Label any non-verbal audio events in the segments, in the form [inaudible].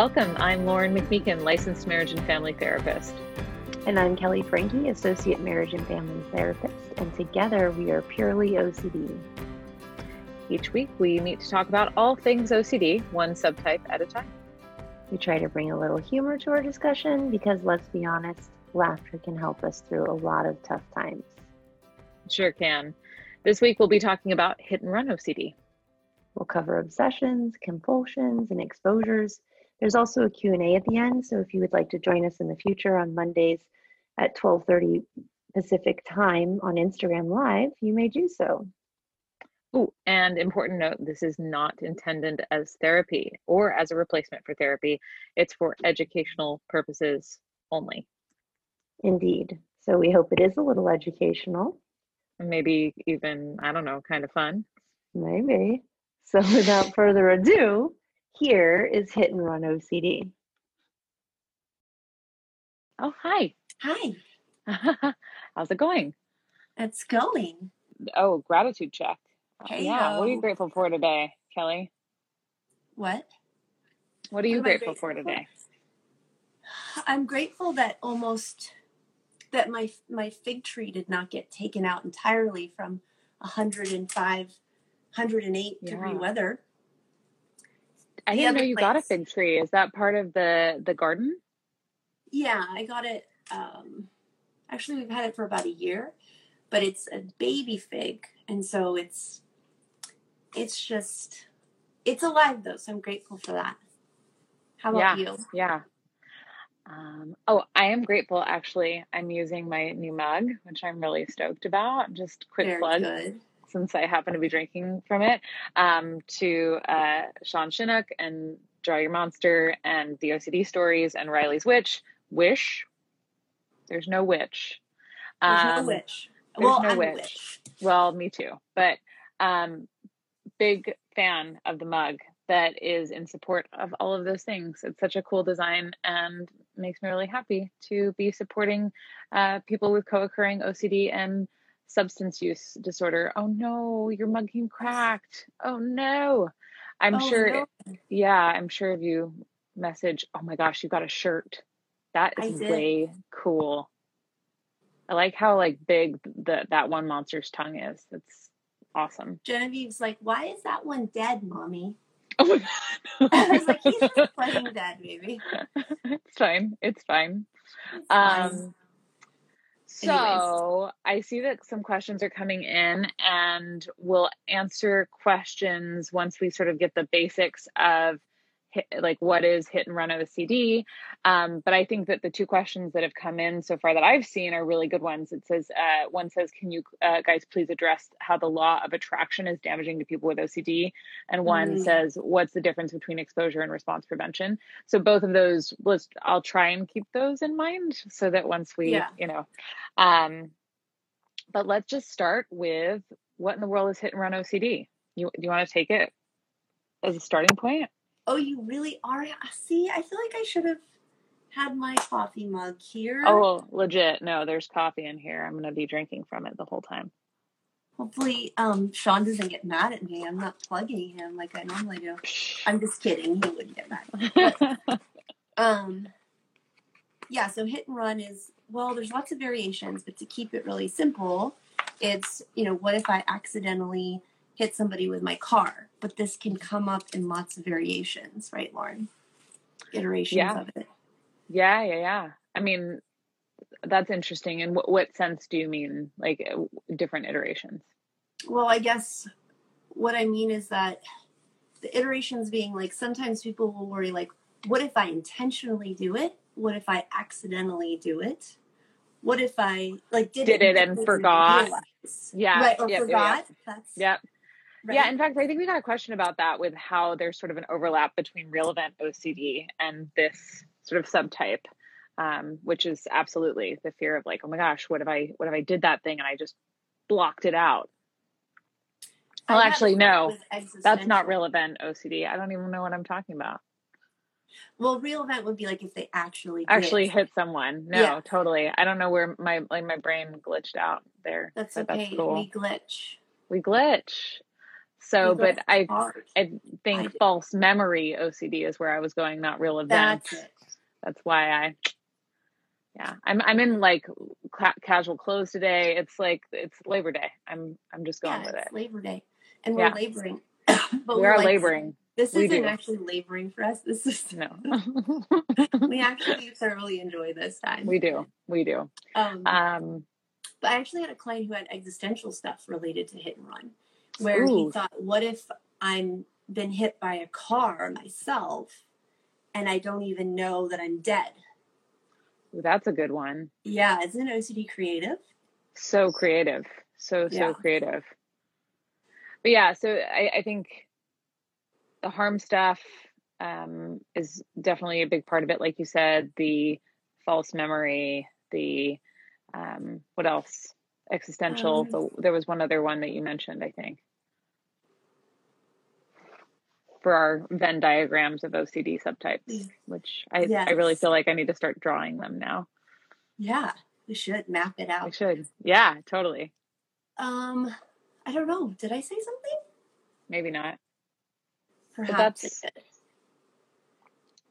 Welcome. I'm Lauren McMeikan, licensed marriage and family therapist. And I'm Kelley Franke, associate marriage and family therapist. And together we are purely OCD. Each week we meet to talk about all things OCD, one subtype at a time. We try to bring a little humor to our discussion because let's be honest, laughter can help us through a lot of tough times. Sure can. This week we'll be talking about hit and run OCD. We'll cover obsessions, compulsions, and exposures. There's also a Q&A at the end, so if you would like to join us in the future on Mondays at 12:30 Pacific time on Instagram Live, you may do so. Oh, and important note, this is not intended as therapy or as a replacement for therapy. It's for educational purposes only. Indeed. So we hope it is a little educational. Maybe even, I don't know, kind of fun. Maybe. So without further ado, here is Hit and Run OCD. Oh, hi. Hi, [laughs] How's it going? it's going. Oh, gratitude check. Hey, yeah, what are you grateful for today, Kelley? What? What are you am I grateful, for today? I'm grateful that almost that my my fig tree did not get taken out entirely from 105, 108 degree weather. I didn't know you got a fig tree. Is that part of the the garden? Yeah, I got it. Um, actually, we've had it for about a year, but it's a baby fig, and so it's it's just it's alive though. So I'm grateful for that. How about you? Yeah. Um, oh, I am grateful. Actually, I'm using my new mug, which I'm really stoked about. Just quick Very plug. good. Since I happen to be drinking from it, um, to uh, Sean Shinnock and Draw Your Monster and the OCD Stories and Riley's Witch. Wish. There's no witch. There's Um, no witch. there's well, no witch. witch. Well, me too. But um, big fan of the mug that is in support of all of those things. It's such a cool design and makes me really happy to be supporting uh, people with co-occurring OCD and substance use disorder. Oh no, your mug came cracked. Oh no. I'm Oh, sure no. yeah, I'm sure if you message, oh my gosh, you got a shirt. That is way cool. I like how like big the that one monster's tongue is. It's awesome. Genevieve's like, why is that one dead, mommy? Oh my [laughs] god. I was like, he's just [laughs] playing dead, baby. it's fine. It's fine. It's fine. Um so I see that some questions are coming in and we'll answer questions once we sort of get the basics of hit, like what is hit and run OCD. Um, but I think that the two questions that have come in so far that I've seen are really good ones. It says, uh, one says, can you uh, guys please address how the law of attraction is damaging to people with OCD? And one Mhm. says, what's the difference between exposure and response prevention? So both of those, let's, I'll try and keep those in mind so that once we, Yeah. you know, um, but let's just start with what in the world is hit and run OCD? You, do you want to take it as a starting point? Oh, you really are. See, I feel like I should have had my coffee mug here. Oh, legit. No, there's coffee in here. I'm going to be drinking from it the whole time. Hopefully, um, Sean doesn't get mad at me. I'm not plugging him like I normally do. I'm just kidding. He wouldn't get mad. [laughs] Um, yeah, so hit and run is well, there's lots of variations, but to keep it really simple, it's you know, what if I accidentally hit somebody with my car? But this can come up in lots of variations, right, Lauren? Iterations Yeah. of it. yeah, yeah, yeah. I mean, that's interesting. In what, what sense do you mean? Like different iterations? Well, I guess what I mean is that the iterations being like sometimes people will worry like, what if I intentionally do it? What if I accidentally do it? What if I like did, Did it and forgot? realize? Yeah, right, or yep, yep, forgot. That's Yep. Right. Yeah, in fact, I think we got a question about that with how there's sort of an overlap between real event OCD and this sort of subtype, um, which is absolutely the fear of like, oh my gosh, what if I what if I did that thing and I just blocked it out? Well, actually, no, That's not real event OCD. I don't even know what I'm talking about. Well, real event would be like if they actually did. Actually, hit someone. No, Yeah. totally. I don't know where my like my brain glitched out there. That's okay. That's cool. We glitch. we glitch. So, but I hard. I think I- false memory OCD is where I was going, not real events. That's. That's why I, yeah, I'm I'm in like ca- casual clothes today. It's like it's Labor Day. I'm I'm just going Yeah, with it. Labor Day, and we're laboring. [coughs] but We are like, laboring. This We isn't do. actually laboring for us. This is No, [laughs] [laughs] we actually thoroughly enjoy this time. we do. We do. Um, Um, but I actually had a client who had existential stuff related to hit and run, where he thought, "What if I'm been hit by a car myself, and I don't even know that I'm dead?" that's a good one. Yeah, isn't OCD creative? So creative. So so Yeah. creative. But yeah, so I, I think the harm stuff um, is definitely a big part of it. Like you said, the false memory, the um, what else? Existential. Um, but there was one other one that you mentioned, I think. For our Venn diagrams of OCD subtypes, which I, I really feel like I need to start drawing them now. Yeah, we should map it out. I out. should. Yeah, totally. Um, I don't know. Did I say something? Maybe not. Perhaps. that's- I did.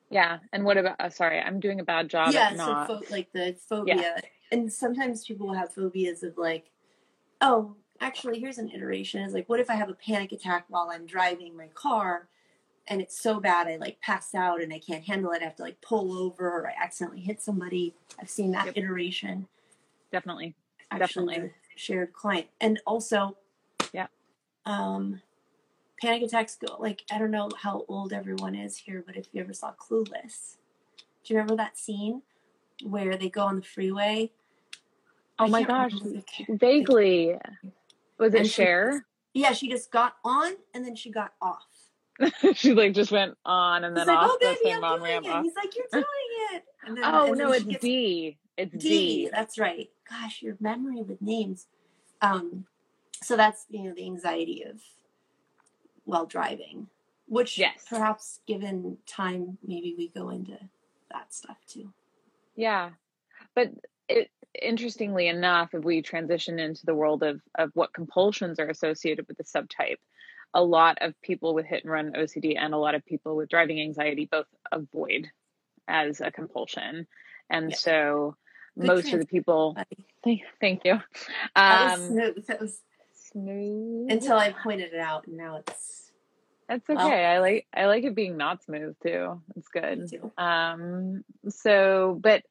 Yeah. And what about, uh, sorry, I'm doing a bad job yeah, so pho- like the phobia, and sometimes people will have phobias of like, oh, actually, here's an iteration. It's like, what if I have a panic attack while I'm driving my car, and it's so bad I like pass out and I can't handle it. I have to like pull over or I accidentally hit somebody. I've seen that Yep. iteration. Definitely. Actually, Definitely. shared client, and also, Yeah. um, panic attacks go like I don't know how old everyone is here, but if you ever saw Clueless, do you remember that scene where they go on the freeway? Oh I my gosh. remember the ca- Vaguely. Was it Cher? Yeah, she just got on and then she got off. [laughs] she like just went on and He's then like, off "Oh, baby, I'm on doing it." off. He's like, "You're [laughs] doing it." And then, Oh no, it's gets D. It's D. D. That's right. Gosh, your memory with names. Um, so that's you know the anxiety of while driving, which Yes. perhaps given time, maybe we go into that stuff too. Yeah. But it interestingly enough, if we transition into the world of of what compulsions are associated with the subtype, a lot of people with hit and run OCD and a lot of people with driving anxiety both avoid as a compulsion. And Yeah. so Good most of the people thank, thank you. That was Um smooth. That was smooth until I pointed it out, and now it's That's okay. Well- I like I like it being not smooth too. It's good. too. Um so but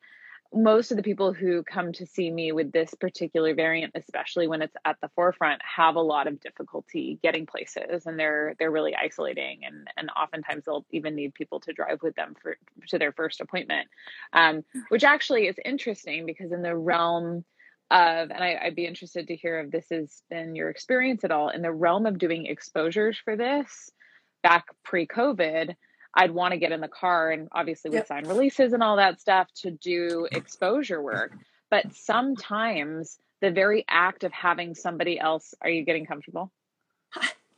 most of the people who come to see me with this particular variant especially when it's at the forefront have a lot of difficulty getting places and they're they're really isolating and and oftentimes they'll even need people to drive with them for to their first appointment. Um which actually is interesting because in the realm of and I, i'd be interested to hear if this has been your experience at all in the realm of doing exposures for this back pre-covid i'd want to get in the car and obviously we Yep. sign releases and all that stuff to do exposure work but sometimes the very act of having somebody else are you getting comfortable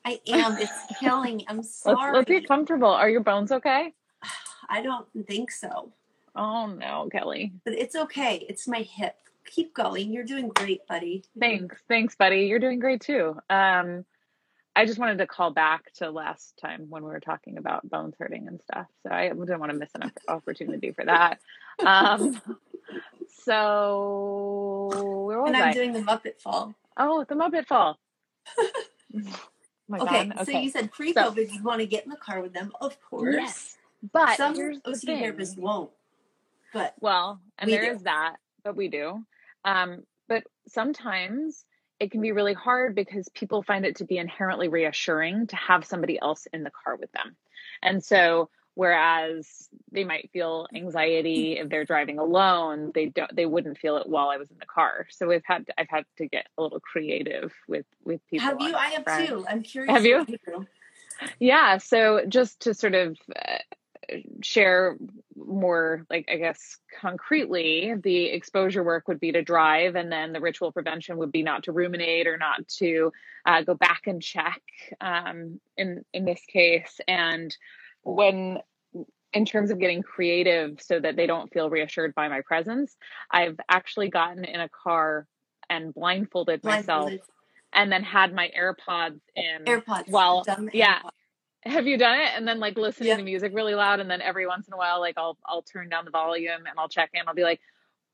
I am. It's killing. I'm [laughs] let's, sorry. let's get comfortable are your bones okay [sighs] I don't think so, oh no kelley but it's okay. It's my hip. Keep going. You're doing great, buddy. Thanks, thanks, buddy. You're doing great too. Um, I just wanted to call back to last time when we were talking about bones hurting and stuff. So I didn't want to miss an opportunity for that. Um, [laughs] so where was And I? I'm doing the Muppet Fall. oh, the Muppet Fall. [laughs] My Okay, God. so you said pre-COVID, you'd want to get in the car with them, of course. yes, but Some here's the therapists won't. But Well, and there is do. that, but we do. Um, but sometimes it can be really hard because people find it to be inherently reassuring to have somebody else in the car with them. And so whereas they might feel anxiety if they're driving alone, they don't they wouldn't feel it while I was in the car. So we've had to, I've had to get a little creative with with people. have you? I have friends. too. I'm curious. Have you? do. Yeah. So just to sort of uh, share more, like, I guess, concretely, the exposure work would be to drive, and then the ritual prevention would be not to ruminate or not to uh, go back and check um, in, in this case. And when in terms of getting creative so that they don't feel reassured by my presence, I've actually gotten in a car and blindfolded myself and then had my AirPods in. AirPods. Well, Done yeah. AirPods. Have you done it? And then like listening Yeah. to music really loud, and then every once in a while, like I'll I'll turn down the volume and I'll check in. I'll be like,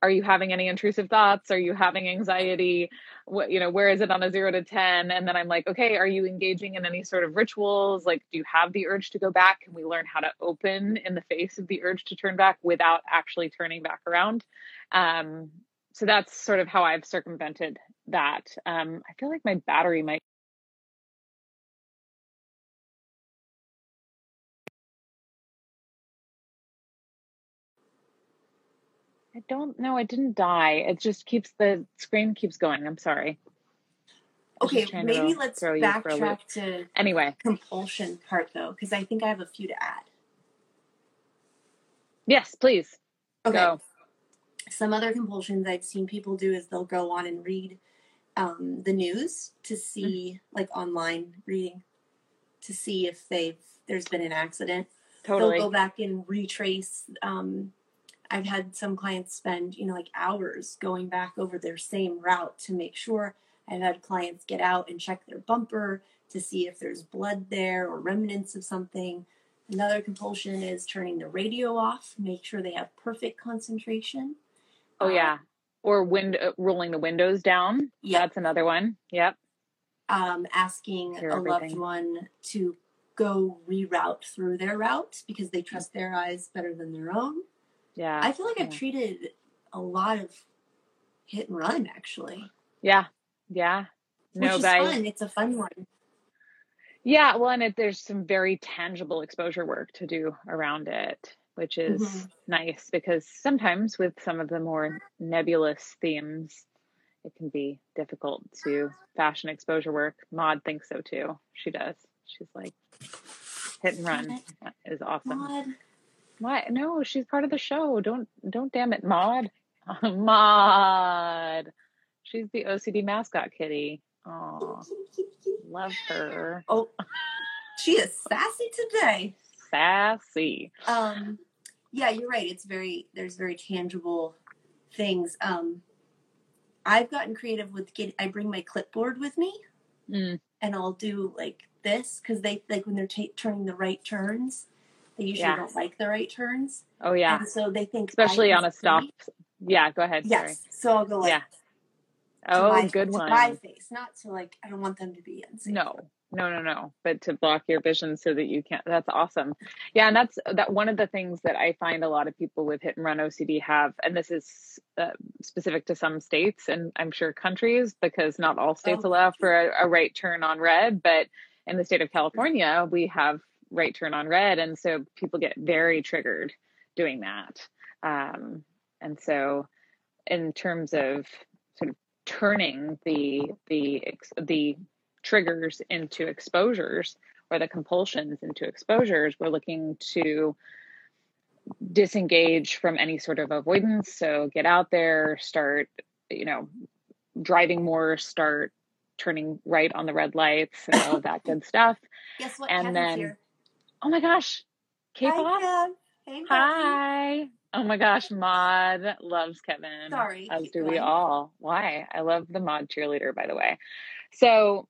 "Are you having any intrusive thoughts? Are you having anxiety? What you know? Where is it on a zero to ten? And then I'm like, "Okay, are you engaging in any sort of rituals? Like, do you have the urge to go back? Can we learn how to open in the face of the urge to turn back without actually turning back around?" Um, so that's sort of how I've circumvented that. Um, I feel like my battery might. I don't know. It didn't die. It just keeps the screen keeps going. I'm sorry. I was Okay, just trying to maybe let's throw you a loop. backtrack to Anyway, compulsion part though, because I think I have a few to add. yes, please Okay. go. Some other compulsions I've seen people do is they'll go on and read um, the news to see, like online reading, to see if they've there's been an accident. Totally. They'll go back and retrace. Um, I've had some clients spend, you know, like hours going back over their same route to make sure. I've had clients get out and check their bumper to see if there's blood there or remnants of something. Another compulsion is turning the radio off, make sure they have perfect concentration. Oh yeah. Or wind uh, rolling the windows down. Yep. That's another one. Yep. um, asking Hear a loved one to go reroute through their route because they trust their eyes better than their own. Yeah. I feel like I've treated a lot of hit and run actually. yeah. Yeah. Which No, is guys. fun. It's a fun one. Yeah, well, and it, there's some very tangible exposure work to do around it, which is Mhm. nice because sometimes with some of the more nebulous themes, it can be difficult to fashion exposure work. Maud thinks so too. She does. She's like, hit and run is awesome. Maud, What? No, she's part of the show. Don't don't damn it, Maud. [laughs] Maud. She's the OCD mascot kitty. Oh, love her. Oh, she is sassy today. Sassy. Um, yeah, you're right. It's very there's very tangible things. Um, I've gotten creative with get. I bring my clipboard with me. Mm. and I'll do like this because they like when they're ta- turning the right turns, they usually Yeah. don't like the right turns. Oh yeah. and so they think Especially on a stop. Yeah, go ahead. Sorry. Yes, so I'll go like Yeah. Oh, my, good one. my face, not to like I don't want them to be unsafe. No, no, no, no. But to block your vision so that you can't. That's awesome. Yeah, and that's that. One of the things that I find a lot of people with hit and run OCD have, and this is uh, specific to some states and I'm sure countries, because not all states Oh. allow for a, a right turn on red. But in the state of California, we have right turn on red, and so people get very triggered doing that. Um, and so, in terms of sort of turning the the the triggers into exposures or the compulsions into exposures we're looking to disengage from any sort of avoidance so get out there start you know driving more start turning right on the red lights and all of that good stuff [coughs] Guess what? And Kevin's then- here. Oh my gosh. Hi, k-pop Kev. Hey, hi. Oh my gosh Maud loves kevin Sorry, as do we all. Why? I love the Maud cheerleader by the way. So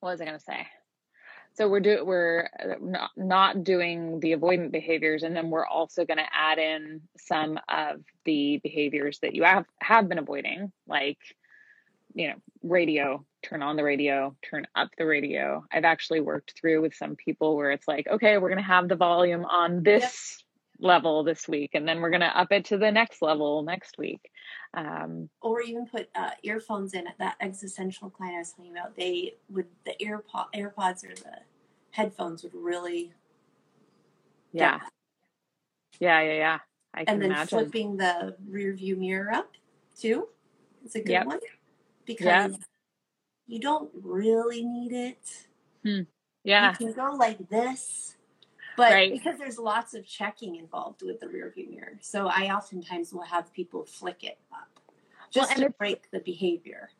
what was i going to say? So we're do we're uh, not, not doing the avoidant behaviors and then we're also going to add in some of the behaviors that you have have been avoiding like you know radio turn on the radio turn up the radio. I've actually worked through with some people where it's like okay we're going to have the volume on this level this week and then we're going to up it to the next level next week. Um, Or even put uh, earphones in. At that existential client I was talking about, they would the AirPod, AirPods or the headphones would really yeah. yeah yeah yeah. I can and then imagine. flipping the rear view mirror up too is a good Yep. one because Yep. You don't really need it. yeah You can go like this, but Right. because there's lots of checking involved with the rear view mirror, so I oftentimes will have people flick it up just and to break the behavior.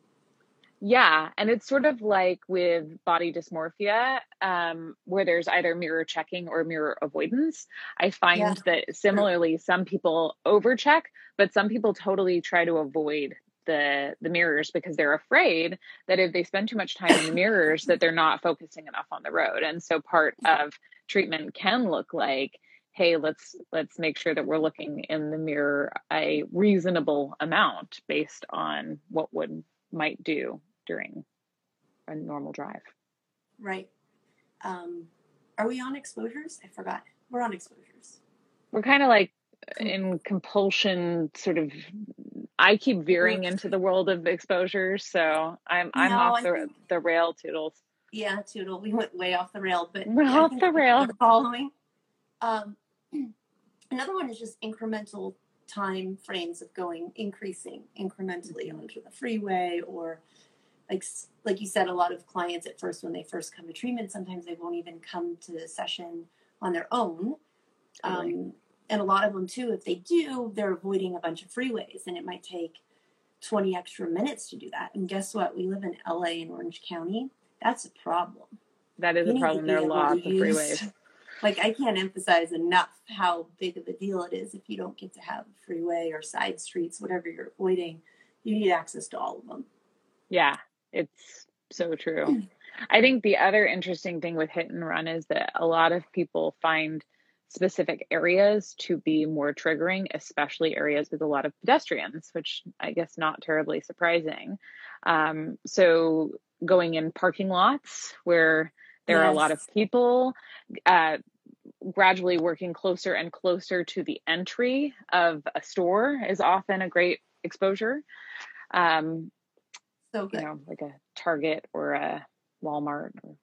Yeah, and it's sort of like with body dysmorphia, um, where there's either mirror checking or mirror avoidance. I find Yeah, that similarly, some people overcheck, but some people totally try to avoid the the mirrors because they're afraid that if they spend too much time in the mirrors that they're not focusing enough on the road. And so part of treatment can look like hey let's let's make sure that we're looking in the mirror a reasonable amount based on what would might do during a normal drive. Right. Um are we on exposures? I forgot. We're on exposures. We're kind of like in compulsion sort of I keep veering into the world of exposures, so I'm I'm No, off the think- the rail toodles. yeah toodle we went way off the rail but We're off the rail. following. Um [clears throat] another one is just incremental time frames of going increasing incrementally onto the freeway or like like you said a lot of clients at first when they first come to treatment sometimes they won't even come to the session on their own. Um, and a lot of them too if they do they're avoiding a bunch of freeways and it might take 20 extra minutes to do that and guess what we live in la and orange county that's a problem That is You a problem. There are lots of freeways. like I can't emphasize enough how big of a deal it is if you don't get to have a freeway or side streets, whatever you're avoiding. You need access to all of them. Yeah, it's so true. [clears throat] I think the other interesting thing with hit and run is that a lot of people find specific areas to be more triggering, especially areas with a lot of pedestrians, which I guess not terribly surprising. Um, so going in parking lots where there are a lot of people, uh, gradually working closer and closer to the entry of a store is often a great exposure. Um, So you know, like a Target or a Walmart or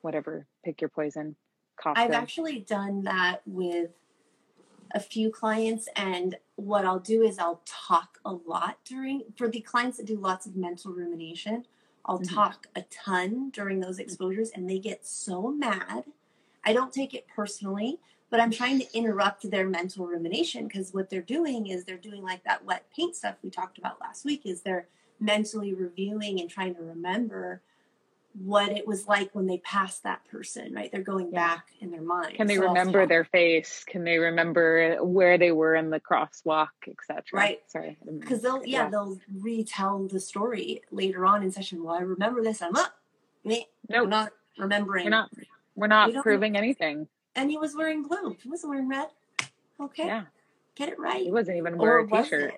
whatever. Pick your poison. I've actually done that with a few clients and what I'll do is I'll talk a lot during for the clients that do lots of mental rumination. I'll Mhm. talk a ton during those exposures and they get so mad. I don't take it personally, but I'm trying to interrupt their mental rumination because what they're doing is they're doing like that wet paint stuff we talked about last week is they're mentally reviewing and trying to remember what it was like when they passed that person, right? They're going Yeah. back in their mind. Can they So remember their face? Can they remember where they were in the crosswalk, etc.? Right. Sorry. I didn't mean because they'll you yeah they'll retell the story later on in session. Well, I remember this. I'm not. Nope. not remembering. We're not. We're not We proving anything. And he was wearing blue. He wasn't wearing red. Okay, Yeah. get it right. He wasn't even wearing a t-shirt.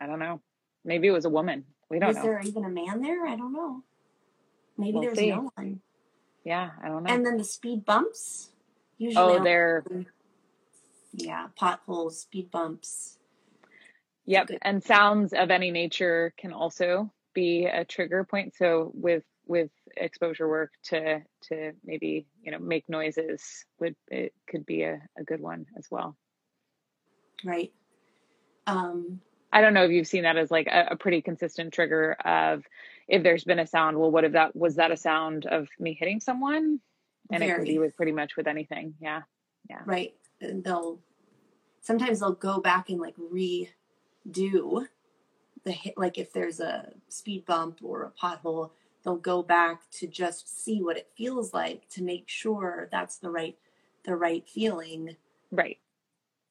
I don't know. Maybe it was a woman. We don't Was know. there even a man there? I don't know. Maybe We'll there's see. no one. Yeah, I don't know. And then the speed bumps. Usually, oh, they're yeah, potholes, speed bumps. Yep. Good. And sounds of any nature can also be a trigger point. So with with exposure work to to maybe, you know, make noises would it could be a, a good one as well. Right. Um, I don't know if you've seen that as like a, a pretty consistent trigger of if there's been a sound, well, what if that was that a sound of me hitting someone? And it can Very. be with pretty much with anything. Yeah, yeah. right and they'll sometimes they'll go back and like redo the hit like if there's a speed bump or a pothole they'll go back to just see what it feels like to make sure that's the right the right feeling Right.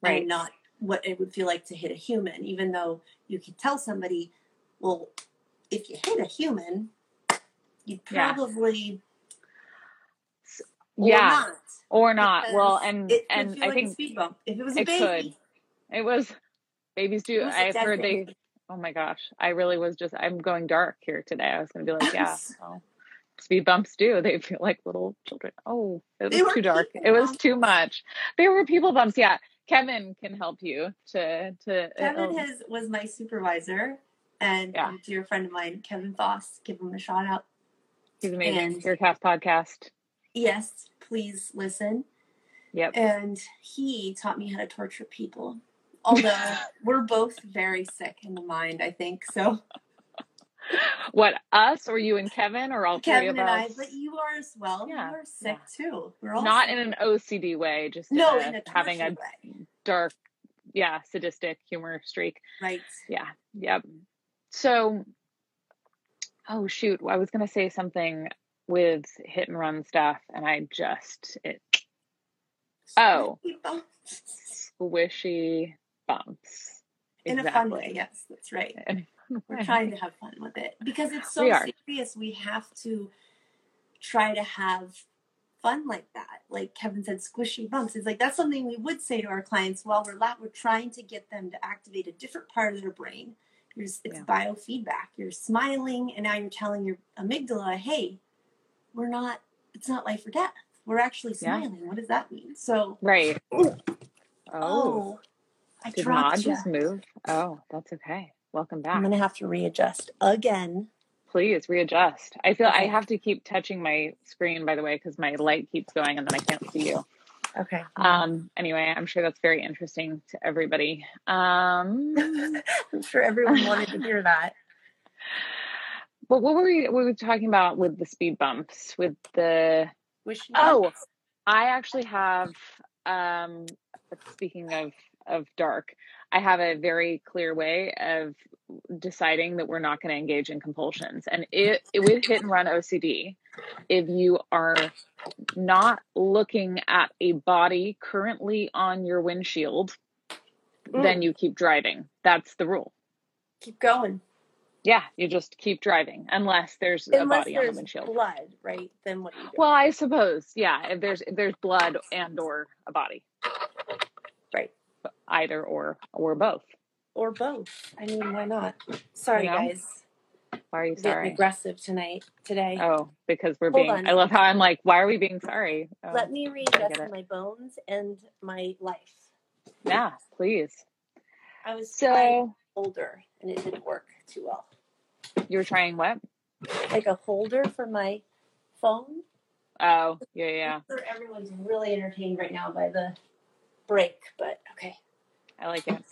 Right. and not what it would feel like to hit a human even though you could tell somebody well if you hit a human you'd Yeah. probably or yeah. not or not. Well, and it and I like think speed bump if it was a it baby could. It was babies do. Was I've heard they. Oh my gosh, I really was just. I'm going dark here today. I was going to be like, [laughs] yeah, well, speed bumps do. They feel like little children. Oh, it was too dark. It was bumps. too much. There were people bumps. Yeah, Kevin can help you to to. Kevin uh, has was my supervisor and Yeah. a dear friend of mine, Kevin Foss. Give him a shout out. he's amazing. and- Your cast podcast. Yes, please listen. Yep. And he taught me how to torture people. Although [laughs] we're both very sick in the mind, I think. So What us or you and Kevin or all three Kevin of and I, but you are as well. Yeah, You are sick too. We're all Not sick. in an OCD way, just no, in a, in a having a way. dark, yeah, sadistic humor streak. Right. Yeah. Yep. So, oh shoot, I was gonna say something with hit and run stuff, and I just it Oh. squishy bumps. in a fun way. Yes, that's right. We're trying to have fun with it because it's so we serious. We have to try to have fun like that. Like Kevin said, squishy bumps. It's like that's something we would say to our clients while we're la- we're trying to get them to activate a different part of their brain. There's, it's yeah. biofeedback. You're smiling, and now you're telling your amygdala, "Hey, we're not. It's not life or death. We're actually smiling. Yeah. What does that mean?" So right. Oh, oh I did not just move? Oh, that's okay. Welcome back. I'm gonna have to readjust again please readjust. I feel. I have to keep touching my screen, by the way, because my light keeps going and then I can't see you. Okay. Um. Anyway, I'm sure that's very interesting to everybody. Um. [laughs] I'm sure everyone wanted to hear that. [sighs] But what were we? What were talking about with the speed bumps? With the Wish oh, I actually have. Um. Speaking of of dark, I have a very clear way of deciding that we're not going to engage in compulsions. And it, it, with hit and run OCD, if you are not looking at a body currently on your windshield, mm. then you keep driving. That's the rule. Keep going. Yeah, you just keep driving unless there's unless a body there's on the windshield. Blood, right? Then what do you do? Well, I suppose, yeah. If there's if there's blood and or a body, right? Either or or both or both. I mean, why not? Sorry, you know? guys. Why are you sorry? Getting aggressive tonight today. Oh, because we're Hold being. On. I love how I'm like, why are we being sorry? Oh, Let me readjust my bones and my life. Yeah, please. I was so older, and it didn't work too well. You were trying what? Like a holder for my phone. Oh, yeah, yeah. Sure [laughs] everyone's really entertained right now by the break, but okay. I like it.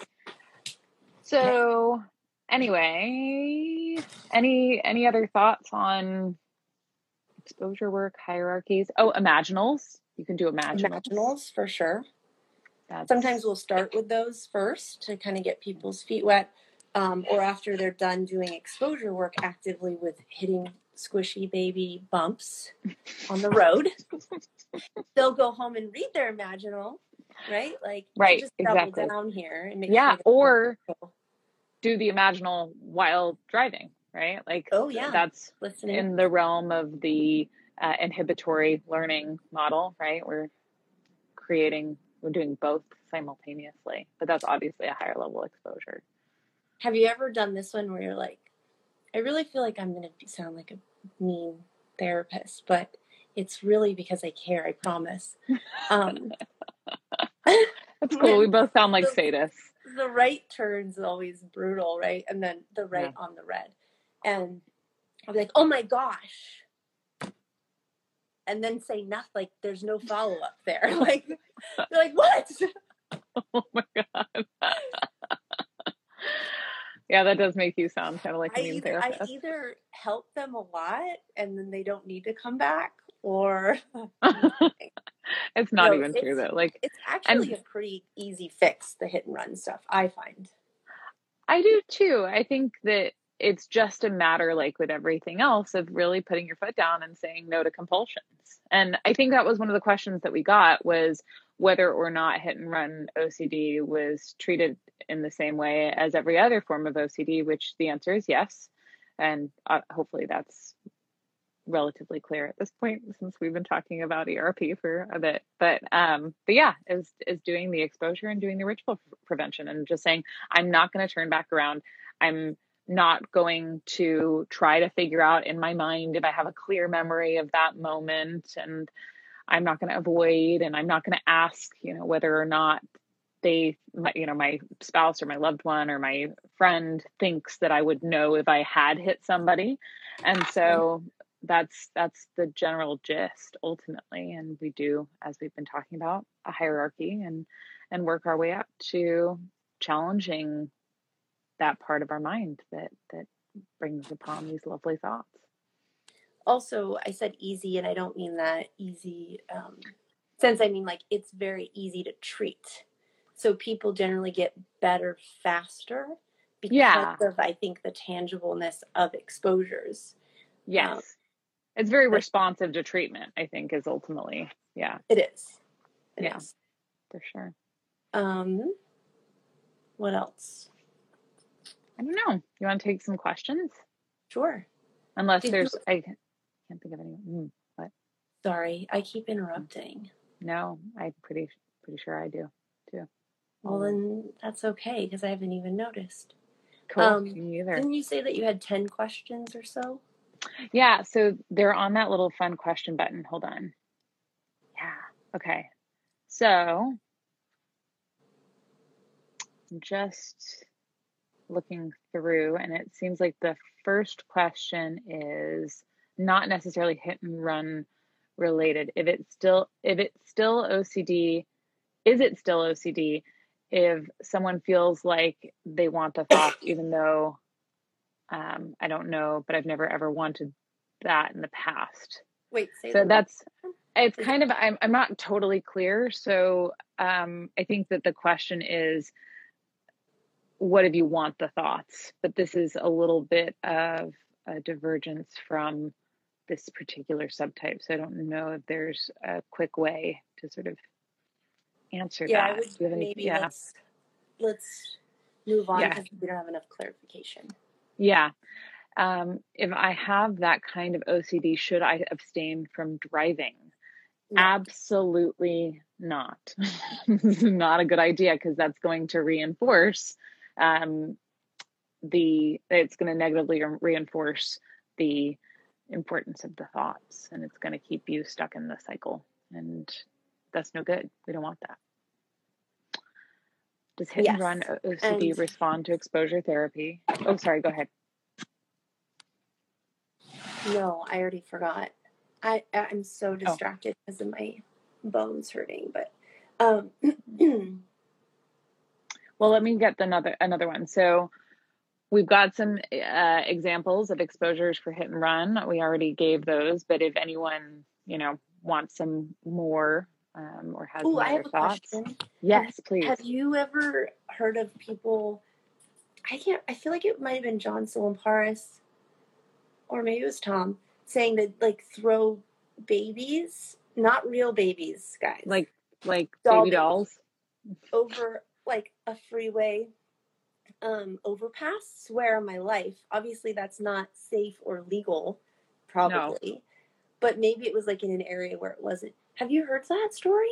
So anyway, any any other thoughts on exposure work, hierarchies? Oh, imaginals. You can do imaginals. Imaginals for sure. That's... Sometimes we'll start with those first to kind of get people's feet wet. Um, or after they're done doing exposure work actively with hitting squishy baby bumps on the road, [laughs] they'll go home and read their imaginal, right? Like, right, just exactly. down here and make yeah, or do the imaginal while driving, right? Like, oh yeah, that's Listening. in the realm of the uh, inhibitory learning model, right? We're creating, we're doing both simultaneously, but that's obviously a higher level exposure. Have you ever done this one where you're like, I really feel like I'm going to sound like a mean therapist, but it's really because I care. I promise. Um, [laughs] That's cool. We both sound like sadists the right turn's always brutal, right? And then the right yeah. on the red. And I'll be like, oh my gosh. And then say nothing, like there's no follow up there. [laughs] Like, you're like, what? [laughs] Oh my God. [laughs] yeah, that does make you sound kind of like a mean either, therapist. I either help them a lot and then they don't need to come back, or [laughs] [laughs] it's not no, even it's, true though. Like it's actually and, a pretty easy fix, the hit and run stuff, I find. I do too. I think that it's just a matter like with everything else of really putting your foot down and saying no to compulsions. And I think that was one of the questions that we got was whether or not hit and run OCD was treated in the same way as every other form of OCD, which the answer is yes. And uh, hopefully that's relatively clear at this point since we've been talking about ERP for a bit. But um, but yeah, is is doing the exposure and doing the ritual prevention and just saying I'm not going to turn back around. I'm not going to try to figure out in my mind if I have a clear memory of that moment and I'm not going to avoid and I'm not going to ask, you know, whether or not they my, you know my spouse or my loved one or my friend thinks that I would know if I had hit somebody. And so that's that's the general gist ultimately and we do as we've been talking about a hierarchy and and work our way up to challenging that part of our mind that that brings upon these lovely thoughts. Also i said easy and i don't mean that easy um, since i mean like it's very easy to treat. So people generally get better faster because yeah. of i think the tangibleness of exposures. Yes. um, it's very responsive to treatment, I think, is ultimately, yeah. It is. It yeah, is. for sure. Um, what else? I don't know. You want to take some questions? Sure. Unless Did there's, you, I can't think of any. Mm, what? sorry, I keep interrupting. No, I'm pretty pretty sure I do too. Well, then that's okay because I haven't even noticed. Cool. Um, Me either. didn't you say that you had 10 questions or so? Yeah. So they're on that little fun question button. Hold on. Yeah. Okay. So just looking through, and it seems like the first question is not necessarily hit and run related. If it's still if it's still OCD, is it still OCD if someone feels like they want the thought, even though um, I don't know, but I've never ever wanted that in the past. Wait, say So that. that's it's kind of I'm I'm not totally clear. So um, I think that the question is, what if you want the thoughts? But this is a little bit of a divergence from this particular subtype. So I don't know if there's a quick way to sort of answer Yeah, I that. would Do you maybe Yeah, let's let's move on yeah, because we don't have enough clarification. Yeah. Um, if I have that kind of OCD, should I abstain from driving? No. Absolutely not. [laughs] this is not a good idea because that's going to reinforce um, the, it's going to negatively reinforce the importance of the thoughts and it's going to keep you stuck in the cycle. And that's no good. We don't want that. Does hit and Yes. run OCD And respond to exposure therapy? Oh, sorry, go ahead. no, I already forgot. I I'm so Oh, distracted because of my bones hurting, but um [clears throat] well, let me get the another another one. So we've got some uh, examples of exposures for hit and run. We already gave those, but if anyone you know wants some more um, or has Oh, I have other a thoughts, question. Yes, please. have you ever heard of people I can't I feel like it might have been John Paris or maybe it was Tom saying that like throw babies, not real babies, guys, Like like doll baby dolls. over like a freeway um overpass. Swear on my life. Obviously that's not safe or legal, No, probably. But maybe it was like in an area where it wasn't. Have you heard that story?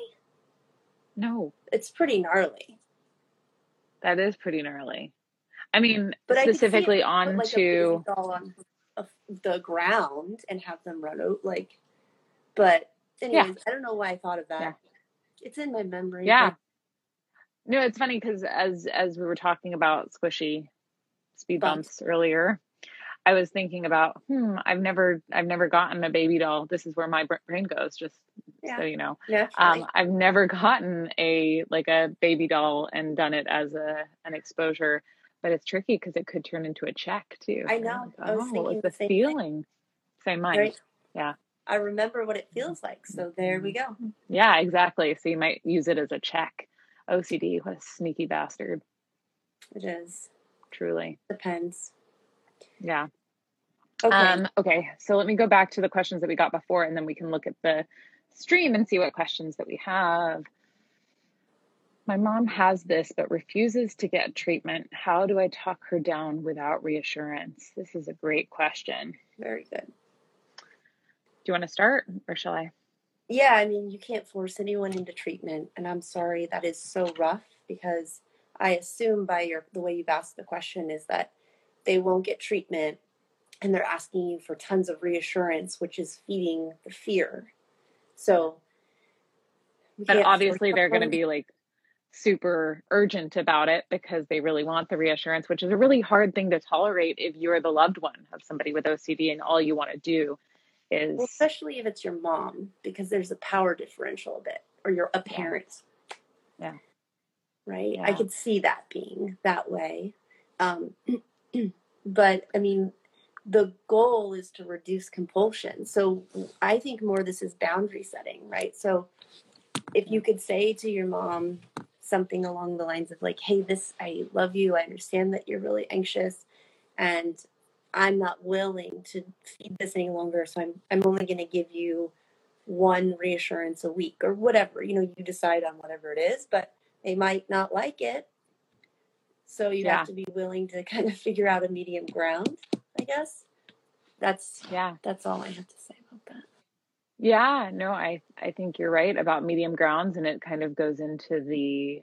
no, It's pretty gnarly. that is pretty gnarly. I mean, But I could see it specifically like a onto doll on a, the ground and have them run out like but yeah, anyways, I don't know why I thought of yeah, that. It's in my memory, yeah. but No, it's funny because as as we were talking about squishy speed bumps. bumps earlier, I was thinking about, hmm, I've never I've never gotten a baby doll. This is where my brain goes, just Yeah, so you know. Yeah, Um, I've never [laughs] gotten a like a baby doll and done it as a an exposure, but it's tricky because it could turn into a check too. I know. like, I was oh, thinking it's the same thing. feeling, same mind. Right? Yeah. I remember what it feels like. So there we go. Yeah, exactly. So you might use it as a check. OCD, what a sneaky bastard, It is. truly. Depends. Yeah. Okay. Um, okay, so let me go back to the questions that we got before, and then we can look at the stream and see what questions that we have. My mom has this but refuses to get treatment. How do I talk her down without reassurance? This is a great question. Very good. Do you want to start or shall I? Yeah, I mean, you can't force anyone into treatment, and I'm sorry that is so rough because I assume by your the way you've asked the question is that they won't get treatment and they're asking you for tons of reassurance, which is feeding the fear. So But obviously, they're going to be like super urgent about it because they really want the reassurance, which is a really hard thing to tolerate if you're the loved one of somebody with OCD and all you want to do is, Well, especially if it's your mom, because there's a power differential a bit, or you're a yeah, parent, yeah, right? I could see that being that way. Um, [clears throat] [clears throat] but I mean, the goal is to reduce compulsion. So I think more this is boundary setting, right? So if you could say to your mom something along the lines of like, "Hey, this I love you. I understand that you're really anxious, and I'm not willing to feed this any longer. So I'm I'm only going to give you one reassurance a week or whatever. You know, you decide on whatever it is, but they might not like it. So you Yeah. have to be willing to kind of figure out a medium ground, I guess. That's Yeah. that's all I have to say about that. Yeah, no, I I think you're right about medium grounds, and it kind of goes into the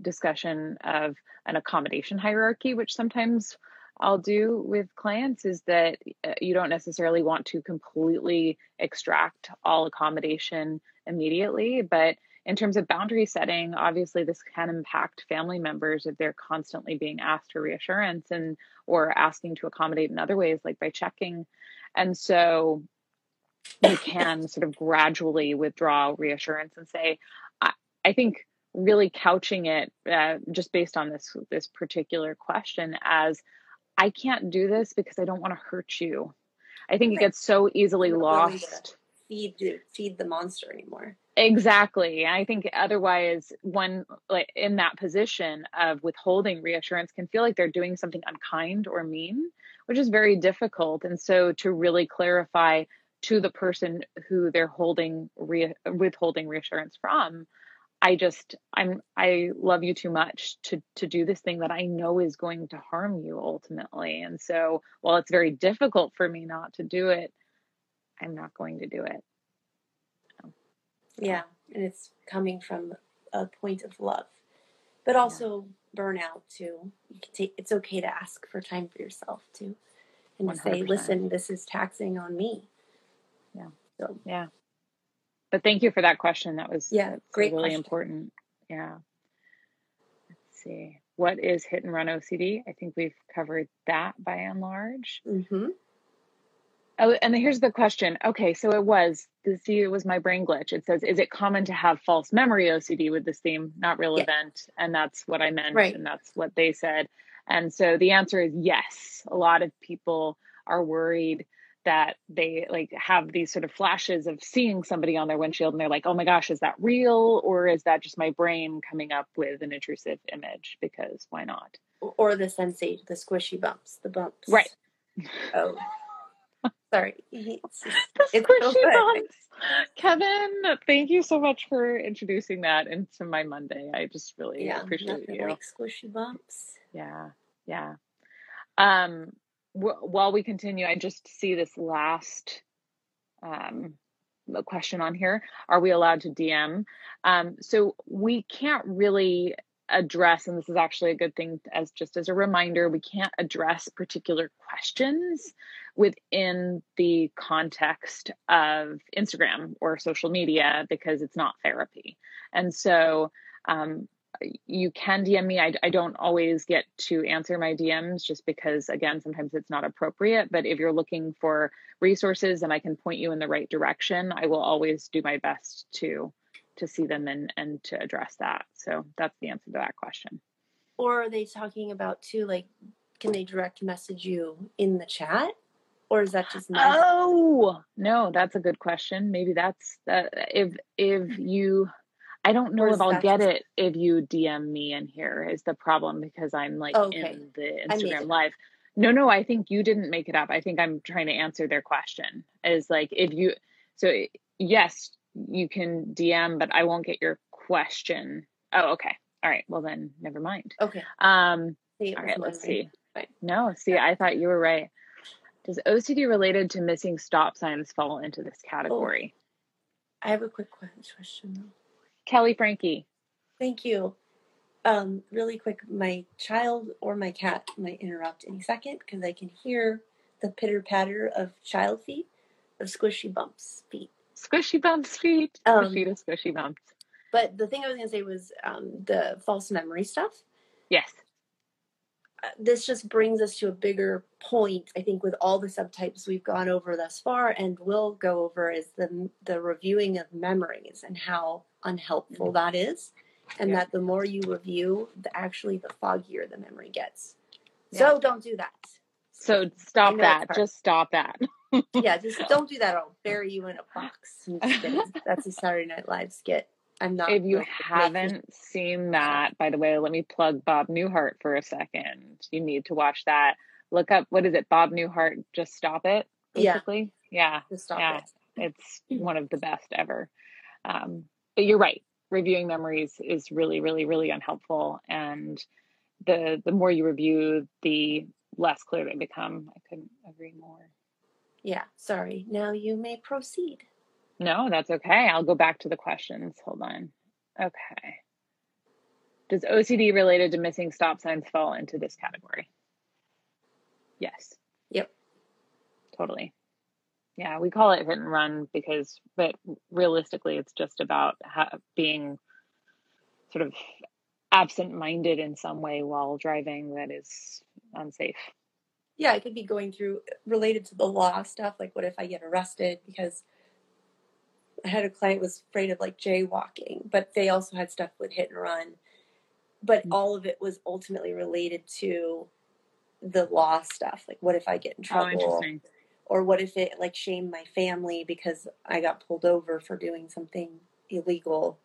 discussion of an accommodation hierarchy, which sometimes I'll do with clients is that uh, you don't necessarily want to completely extract all accommodation immediately, but in terms of boundary setting, obviously this can impact family members if they're constantly being asked for reassurance and or asking to accommodate in other ways, like by checking. And so you can sort of gradually withdraw reassurance and say, I, I think really couching it uh, just based on this this particular question as I can't do this because I don't want to hurt you. I think it gets so easily You're not willing to- lost. Feed feed the monster anymore. Exactly. I think otherwise, one like in that position of withholding reassurance can feel like they're doing something unkind or mean, which is very difficult. And so, to really clarify to the person who they're holding re- withholding reassurance from, I just I'm I love you too much to to do this thing that I know is going to harm you ultimately. And so, while it's very difficult for me not to do it, I'm not going to do it. Yeah, and it's coming from a point of love, but also burnout too. You can take. It's okay to ask for time for yourself too, and to say, "Listen, this is taxing on me." Yeah. So Yeah. But thank you for that question. That was Yeah, great really question. important. Yeah. Let's see. What is hit and run OCD? I think we've covered that by and large. hmm Oh, and here's the question. Okay, so it was the see it was my brain glitch. It says, is it common to have false memory OCD with this theme? Not relevant. And that's what I meant, Right. and that's what they said. And so the answer is yes. A lot of people are worried that they like have these sort of flashes of seeing somebody on their windshield and they're like, oh my gosh, is that real? Or is that just my brain coming up with an intrusive image? Because why not? or the sensation, the squishy bumps, the bumps. Right. Oh, sorry. It's, The [laughs] it's so squishy good. bumps. Kevin, thank you so much for introducing that into my Monday. I just really Yeah, appreciate you. like squishy bumps. Yeah, yeah. Um, wh- while we continue, I just see this last um, question on here. Are we allowed to DM? Um, so we can't really address, and this is actually a good thing as just as a reminder, we can't address particular questions within the context of Instagram or social media because it's not therapy. And so um, you can DM me. I, I don't always get to answer my DMs just because, again, sometimes it's not appropriate. But if you're looking for resources and I can point you in the right direction, I will always do my best to to see them and and to address that. So that's the answer to that question. Or are they talking about too? Like, can they direct message you in the chat, or is that just my? Oh no, that's a good question. Maybe that's uh, if if you. I don't know if I'll get it if you DM me in here is the problem because I'm like Oh, okay. in the Instagram live. No, no, I think you didn't make it up. I think I'm trying to answer their question. Is like if you so yes, you can DM, but I won't get your question. Oh, okay. All right. Well then never mind. Okay. Um See, all right, let's see. Fine. No, see, I thought you were right. Does OCD related to missing stop signs fall into this category? I have a quick question though. Kelley Franke. Thank you. Um, really quick, my child or my cat might interrupt any second because I can hear the pitter patter of child feet, of squishy bumps feet. Squishy bumps feet. Um, of squishy bumps. But the thing I was going to say was um, the false memory stuff. Yes. Uh, this just brings us to a bigger point, I think, with all the subtypes we've gone over thus far and will go over is the the reviewing of memories and how unhelpful that is, and Yeah. that the more you review, the actually the foggier the memory gets. So don't do that. So stop that. Just stop that. yeah, [laughs] just don't do that. I'll bury you in a box. I'm just kidding. That's a Saturday Night Live skit. I'm not. if you going to make haven't seen that, by the way, let me plug Bob Newhart for a second. You need to watch that. Look up what is it? Bob Newhart. Just stop it. Yeah. Basically. Yeah. stop Yeah. it. It's one of the best ever. Um, but you're right. Reviewing memories is really, really, really unhelpful. And the the more you review, the less clear they become. I couldn't agree more. Yeah, sorry. Now you may proceed. No, that's okay. I'll go back to the questions. Hold on. Okay. Does OCD related to missing stop signs fall into this category? Yes. Yep. Totally. Yeah, we call it hit and run because, but realistically, it's just about ha- being sort of absent minded in some way while driving that is unsafe. Yeah, it could be going through related to the law stuff. Like, what if I get arrested because I had a client was afraid of like jaywalking, but they also had stuff with hit and run. But mm-hmm. all of it was ultimately related to the law stuff. Like, what if I get in oh, trouble? Oh, or what if it like shamed my family because I got pulled over for doing something illegal?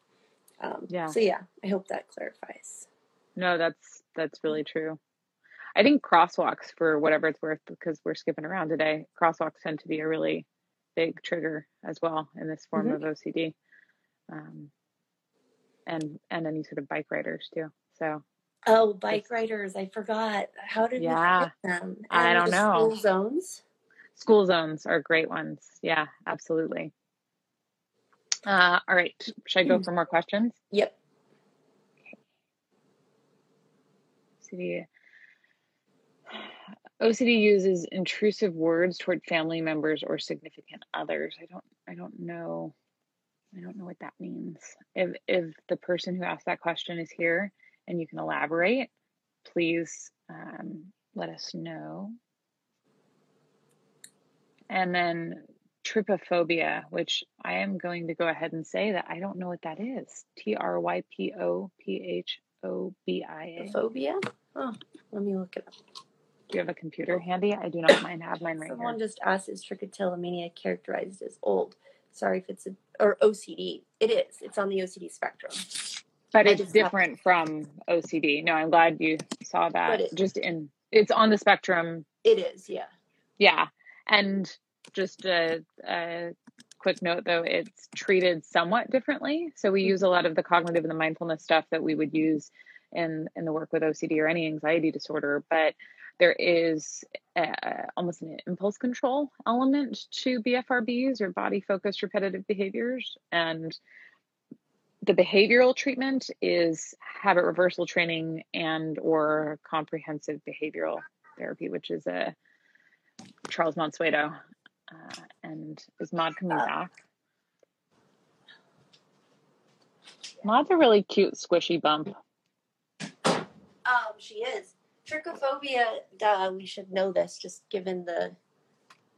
Um, yeah. So yeah, I hope that clarifies. No, that's that's really true. I think crosswalks, for whatever it's worth, because we're skipping around today, crosswalks tend to be a really big trigger as well in this form mm-hmm. of OCD, um, and and any sort of bike riders too. So. Oh, bike riders! I forgot. How did yeah, we them? And I don't know. School zones. School zones are great ones. Yeah, absolutely. Uh, all right. Should I go for more questions? Yep. Okay. OCD uses intrusive words toward family members or significant others. I don't I don't know I don't know what that means. If if the person who asked that question is here and you can elaborate, please um, let us know. And then trypophobia, which I am going to go ahead and say that I don't know what that is. T R Y P O P H O B I A. Phobia? Oh, let me look it up. Do you have a computer handy? I do not mind. Have mine right Someone here. just asked, is trichotillomania characterized as old? Sorry if it's a, or OCD. It is. It's on the OCD spectrum. But I it's different from OCD. No, I'm glad you saw that. It, just in, it's on the spectrum. It is, yeah. Yeah. And just a, a quick note though, it's treated somewhat differently. So we use a lot of the cognitive and the mindfulness stuff that we would use in in the work with OCD or any anxiety disorder, but there is a, almost an impulse control element to BFRBs or body focused repetitive behaviors. And the behavioral treatment is habit reversal training and or comprehensive behavioral therapy, which is a Charles Mansueto. Uh, and is Maud coming uh, back? Maud's a really cute squishy bump. Um, she is. Trichophobia, duh, we should know this just given the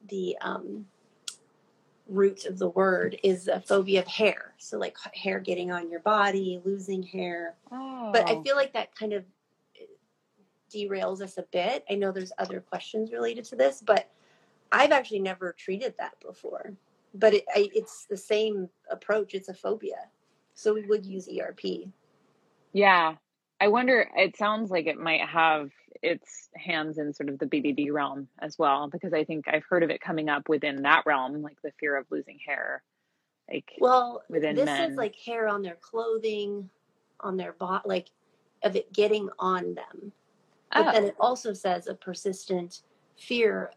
the um, root of the word is a phobia of hair. So like hair getting on your body, losing hair. Oh. But I oh. feel like that kind of derails us a bit. I know there's other questions related to this, but I've actually never treated that before. But it, I, it's the same approach. It's a phobia. So we would use ERP. Yeah. I wonder, it sounds like it might have its hands in sort of the BDD realm as well, because I think I've heard of it coming up within that realm, like the fear of losing hair. Like, well, within this men. is like hair on their clothing, on their body, like of it getting on them. But oh. then it also says a persistent fear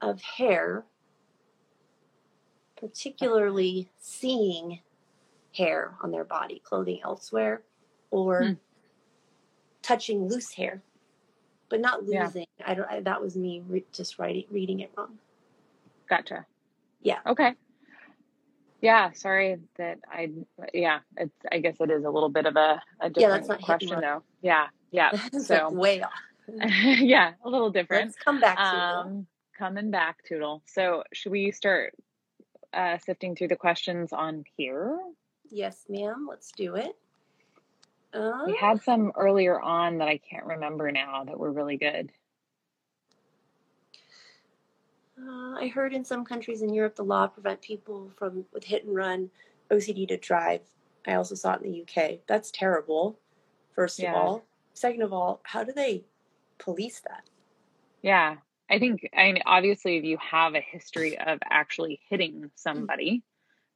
of hair, particularly seeing hair on their body, clothing elsewhere, or hmm. touching loose hair, but not losing. Yeah. I don't. I, that was me re- just writing reading it wrong. Gotcha. Yeah. Okay. Yeah. Sorry that I. Yeah. It's. I guess it is a little bit of a, a different yeah, question though. Yeah. Yeah. [laughs] so way off. [laughs] yeah, a little different. Let's come back to um, coming back, Toodle. So should we start uh, sifting through the questions on here? Yes, ma'am. Let's do it. Uh, we had some earlier on that I can't remember now that were really good. Uh, I heard in some countries in Europe the law prevent people from with hit and run OCD to drive. I also saw it in the UK. That's terrible. First of yeah. all, second of all, how do they police that? Yeah, I think I mean obviously if you have a history of actually hitting mm. somebody,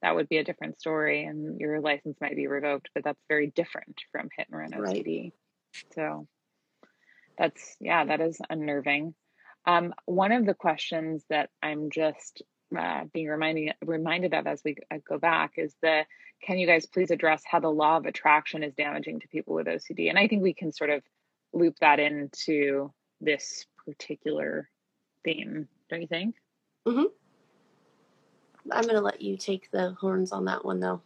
that would be a different story and your license might be revoked, but that's very different from hit and run OCD. Right. So That's yeah, that is unnerving. Um, one of the questions that I'm just uh, being reminding reminded of as we go back is the can you guys please address how the law of attraction is damaging to people with OCD? And I think we can sort of loop that into this particular theme, don't you think? Mm-hmm. I'm going to let you take the horns on that one, though.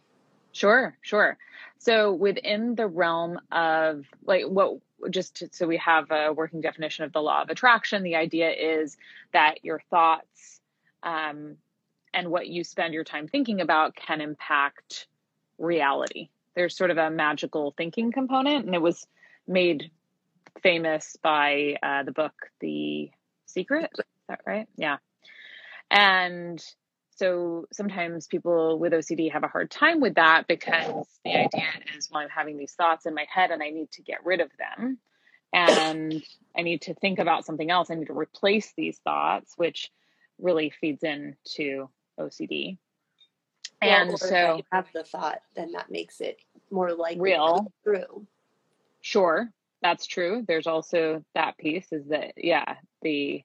Sure, sure. So within the realm of like what just to, so we have a working definition of the law of attraction, the idea is that your thoughts um, and what you spend your time thinking about can impact reality. There's sort of a magical thinking component, and it was made famous by uh, the book The Secret. Is that right? Yeah. And so sometimes people with OCD have a hard time with that because the idea is, well, I'm having these thoughts in my head and I need to get rid of them. And I need to think about something else. I need to replace these thoughts, which really feeds into OCD. and so you have the thought, then that makes it more likely real. True. Sure, that's true. There's also that piece is that yeah, the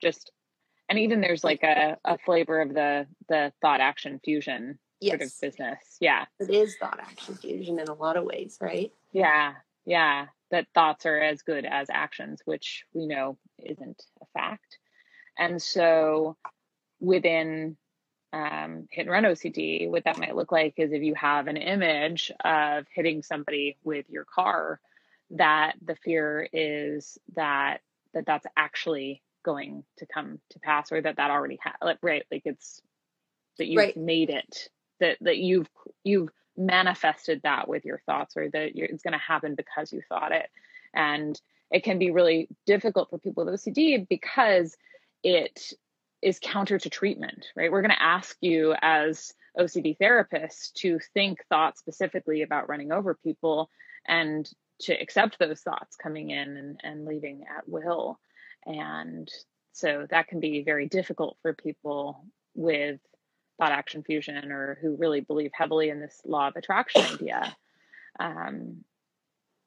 just and even there's like a, a flavor of the the thought action fusion yes. sort of business. Yeah. It is thought action fusion in a lot of ways, right? Yeah. Yeah. That thoughts are as good as actions, which we know isn't a fact. And so within um, hit and run OCD, what that might look like is if you have an image of hitting somebody with your car, that the fear is that that that's actually going to come to pass, or that that already ha- like, right, like it's that you've right. made it, that that you've you've manifested that with your thoughts, or that it's going to happen because you thought it, and it can be really difficult for people with OCD because it is counter to treatment, right? We're going to ask you as OCD therapists to think thoughts specifically about running over people and to accept those thoughts coming in and, and leaving at will. And so that can be very difficult for people with thought action fusion or who really believe heavily in this law of attraction [coughs] idea. Um,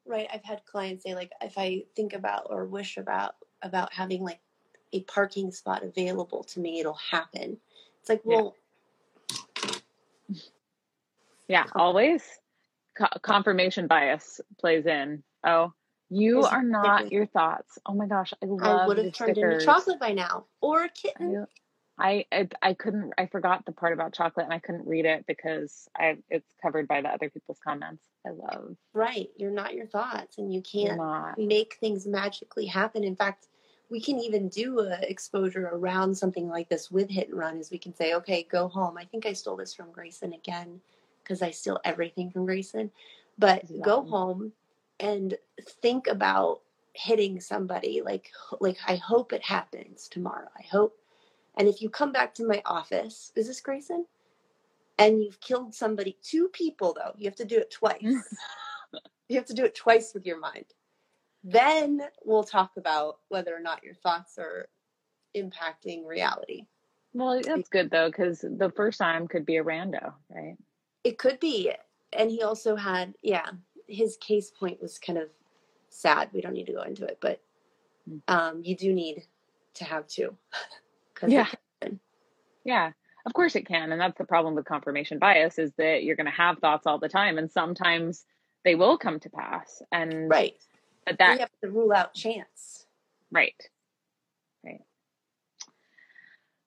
right. I've had clients say, like, if I think about or wish about about having like a parking spot available to me, it'll happen. It's like, well, yeah, yeah always Co- confirmation bias plays in. Oh, you are not your thoughts. Oh my gosh, I love. I would have turned stickers. into chocolate by now, or a kitten. I, I, I couldn't. I forgot the part about chocolate, and I couldn't read it because I it's covered by the other people's comments. I love. Right, you're not your thoughts, and you can't make things magically happen. In fact, we can even do a exposure around something like this with hit and run is we can say okay go home i think i stole this from grayson again because i steal everything from grayson but go home and think about hitting somebody like like i hope it happens tomorrow i hope and if you come back to my office is this grayson and you've killed somebody two people though you have to do it twice [laughs] you have to do it twice with your mind then we'll talk about whether or not your thoughts are impacting reality. Well, that's good though, because the first time could be a rando, right? It could be. And he also had, yeah, his case point was kind of sad. We don't need to go into it, but hmm. um, you do need to have two. [laughs] yeah. Yeah. Of course it can. And that's the problem with confirmation bias is that you're going to have thoughts all the time and sometimes they will come to pass. And right but that we have to rule out chance. Right. Right.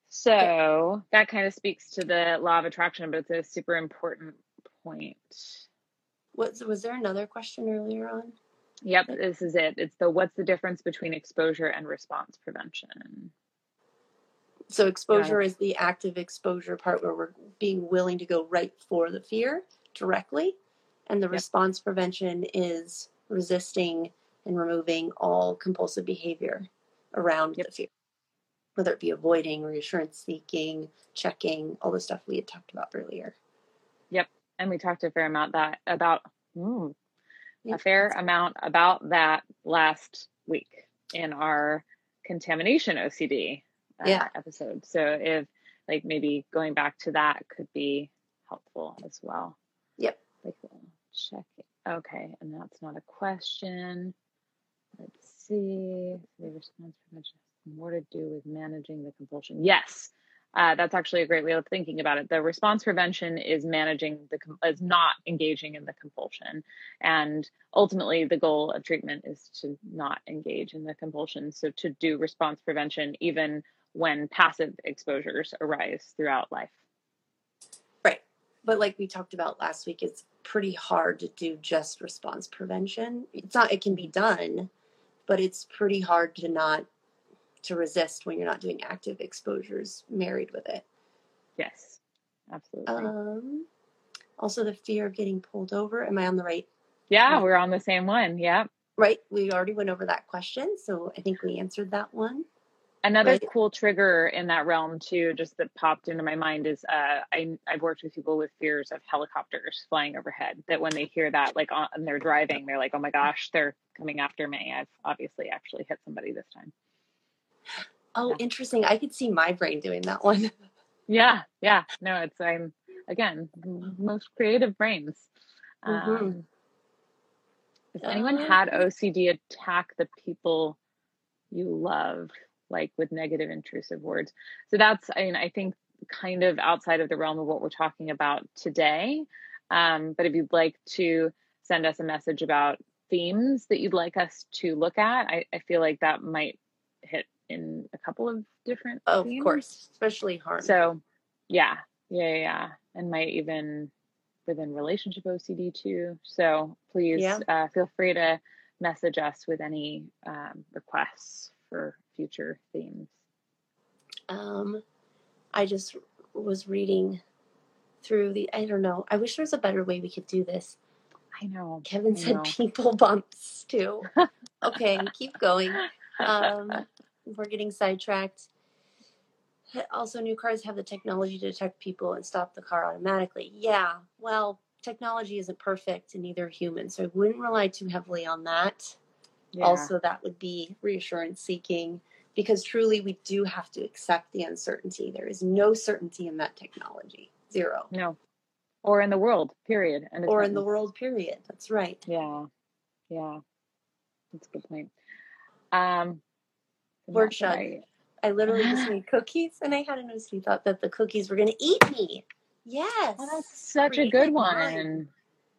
So that kind of speaks to the law of attraction, but it's a super important point. Was was there another question earlier on? Yep, this is it. It's the what's the difference between exposure and response prevention? So exposure yeah. is the active exposure part where we're being willing to go right for the fear directly, and the yep. response prevention is resisting and removing all compulsive behavior around yep. the fear, whether it be avoiding, reassurance seeking, checking, all the stuff we had talked about earlier. And we talked a fair amount that about mm, a fair amount about that last week in our contamination OCD uh, yeah. episode. So if like maybe going back to that could be helpful as well. Yep. Like check it. Okay, and that's not a question let's see. The response prevention has more to do with managing the compulsion. Yes, uh, that's actually a great way of thinking about it. The response prevention is managing the is not engaging in the compulsion, and ultimately the goal of treatment is to not engage in the compulsion. So to do response prevention even when passive exposures arise throughout life. Right, but like we talked about last week, it's pretty hard to do just response prevention. It's not. It can be done, but it's pretty hard to not to resist when you're not doing active exposures married with it. Yes, absolutely. Um, also, the fear of getting pulled over. Am I on the right? Yeah, we're on the same one. Yeah. Right. We already went over that question. So I think we answered that one. Another Right. cool trigger in that realm too, just that popped into my mind is uh, I I've worked with people with fears of helicopters flying overhead. That when they hear that, like on and they're driving, they're like, "Oh my gosh, they're coming after me! I've obviously actually hit somebody this time." Oh, interesting. I could see my brain doing that one. [laughs] Yeah, yeah. No, it's I'm again most creative brains. Mhm. Um, has anyone Uh, had OCD attack the people you love, like with negative intrusive words? So that's I mean I think kind of outside of the realm of what we're talking about today. Um, but if you'd like to send us a message about themes that you'd like us to look at, I, I feel like that might hit in a couple of different. of themes. course, especially harm. So, yeah, yeah, yeah, yeah. and might even within relationship OCD too. So please Yeah. uh, feel free to message us with any um, requests for future themes. um, I just was reading through the. I don't know. I wish there was a better way we could do this. I know. Kevin I said know. people bumps too. [laughs] Okay, keep going. Um, [laughs] we're getting sidetracked. Also, new cars have the technology to detect people and stop the car automatically. Yeah, well, technology isn't perfect and neither are humans, so I wouldn't rely too heavily on that. Yeah. Also, that would be reassurance seeking because truly we do have to accept the uncertainty. There is no certainty in that technology, zero, no, or in the world, period. And or in the world, period. That's right. Yeah, yeah, that's a good point. Um, That shot. I- literally just [gasps] made cookies and I had an OCD thought that the cookies were going to eat me. Yes. Oh, that's such a good mind. one.